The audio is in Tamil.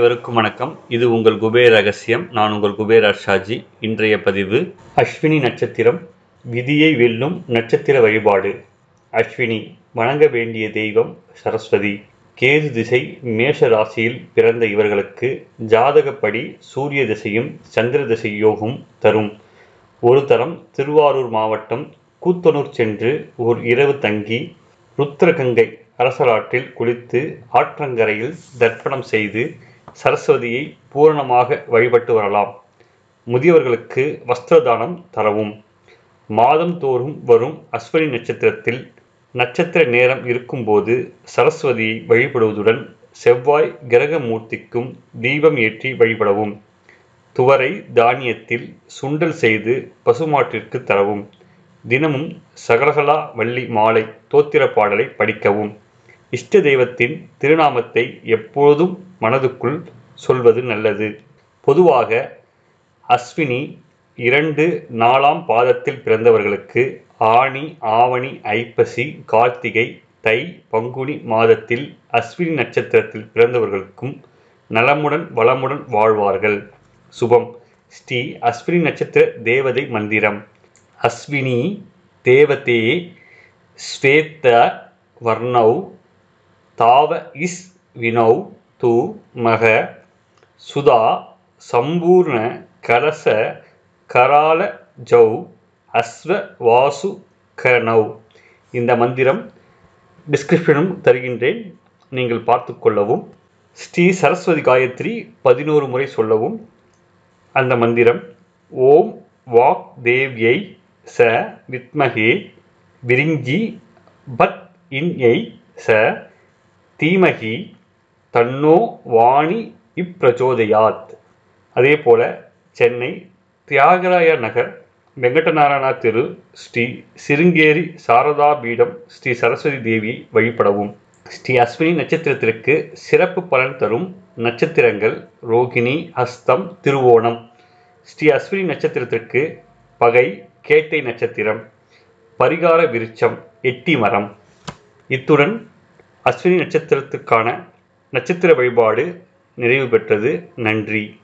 அனைவருக்கும் வணக்கம். இது உங்கள் குபேர் ரகசியம். நான் உங்கள் குபேர் அர்ஷாஜி. இன்றைய பதிவு அஸ்வினி நட்சத்திரம் விதியை வெல்லும் நட்சத்திர வழிபாடு. அஸ்வினி வணங்க வேண்டிய தெய்வம் சரஸ்வதி. கேது திசை மேஷ ராசியில் பிறந்த இவர்களுக்கு ஜாதகப்படி சூரிய திசையும் சந்திர திசை யோகம் தரும். ஒரு தரம் திருவாரூர் மாவட்டம் கூத்தனூர் சென்று ஓர் இரவு தங்கி ருத்ரகங்கை அரசலாற்றில் குளித்து ஆற்றங்கரையில் தர்ப்பணம் செய்து சரஸ்வதியை பூரணமாக வழிபட்டு வரலாம். முதியவர்களுக்கு வஸ்திரதானம் தரவும். மாதம் தோறும் வரும் அஸ்வினி நட்சத்திரத்தில் நட்சத்திர நேரம் இருக்கும்போது சரஸ்வதியை வழிபடுவதுடன் செவ்வாய் கிரகமூர்த்திக்கும் தீபம் ஏற்றி வழிபடவும். துவரை தானியத்தில் சுண்டல் செய்து பசுமாட்டிற்கு தரவும். தினமும் சகலகலா வள்ளி மாலை தோத்திர பாடலை படிக்கவும். இஷ்ட தெய்வத்தின் திருநாமத்தை எப்போதும் மனதுக்குள் சொல்வது நல்லது. பொதுவாக அஸ்வினி இரண்டு நாலாம் பாதத்தில் பிறந்தவர்களுக்கு ஆணி ஆவணி ஐப்பசி கார்த்திகை தை பங்குனி மாதத்தில் அஸ்வினி நட்சத்திரத்தில் பிறந்தவர்களுக்கும் நலமுடன் வளமுடன் வாழ்வார்கள். சுபம். ஸ்ரீ அஸ்வினி நட்சத்திர தேவதை மந்திரம். அஸ்வினி தேவதே ஸ்வேத்த வர்ணவ் தாவ இஸ் வினௌ து மக சுதா சம்பூர்ண கலச கரால ஜௌ அஸ்வ வாசு கனவ் இந்த மந்திரம் டிஸ்கிரிப்ஷனும் தருகின்றேன். நீங்கள் பார்த்து கொள்ளவும். ஸ்ரீ சரஸ்வதி காயத்ரி பதினோரு முறை சொல்லவும். அந்த மந்திரம் ஓம் வாக் தேவ்யை ச வித்மகே விரிஞ்சி பத் இன்யை ச தீமகி தன்னோ வாணி இப்பிரச்சோதயாத். அதே போல சென்னை தியாகராய நகர் வெங்கடநாராயணா திரு ஸ்ரீ சிருங்கேரி சாரதா பீடம் ஸ்ரீ சரஸ்வதி தேவியை வழிபடவும். ஸ்ரீ அஸ்வினி நட்சத்திரத்திற்கு சிறப்பு பலன் தரும் நட்சத்திரங்கள் ரோகிணி ஹஸ்தம் திருவோணம். ஸ்ரீ அஸ்வினி நட்சத்திரத்திற்கு பகை கேட்டை நட்சத்திரம் பரிகார விருட்சம் எட்டி மரம். இத்துடன் அஸ்வினி நட்சத்திரத்துக்கான நட்சத்திர வழிபாடு நிறைவு பெற்றது. நன்றி.